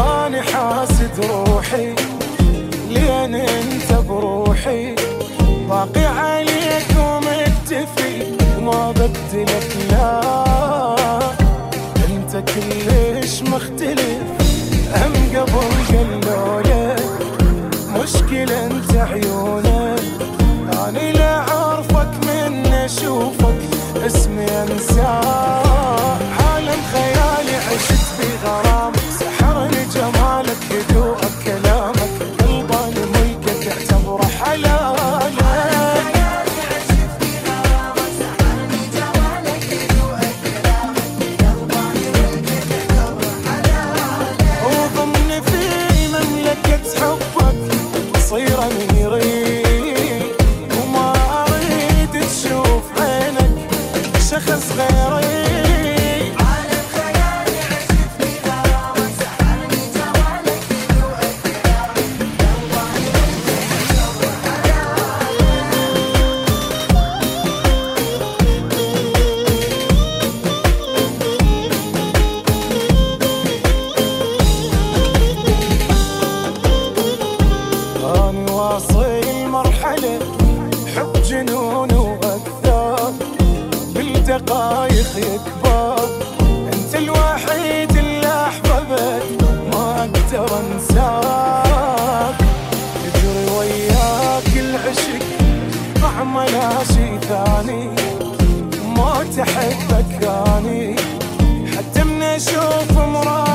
واخد روحي لين انت بروحي. باقي عليك ومكتفي ما بدلك لا. انت كلش مختلف هم قبل قلولك مشكلة انت عيونك طعمه لا شي ثاني ما تحبك أني حتى من أشوف مراية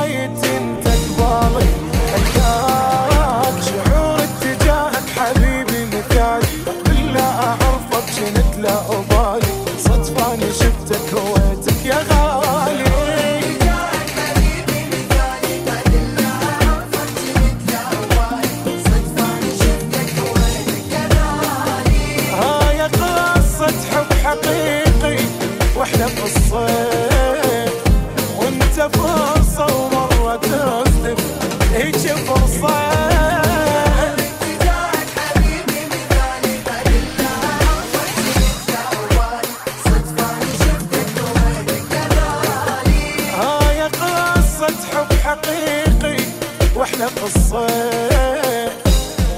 وإحنا بالصيف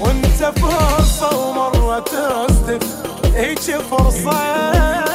وانت فرصة ومرة تصدف هيك فرصة.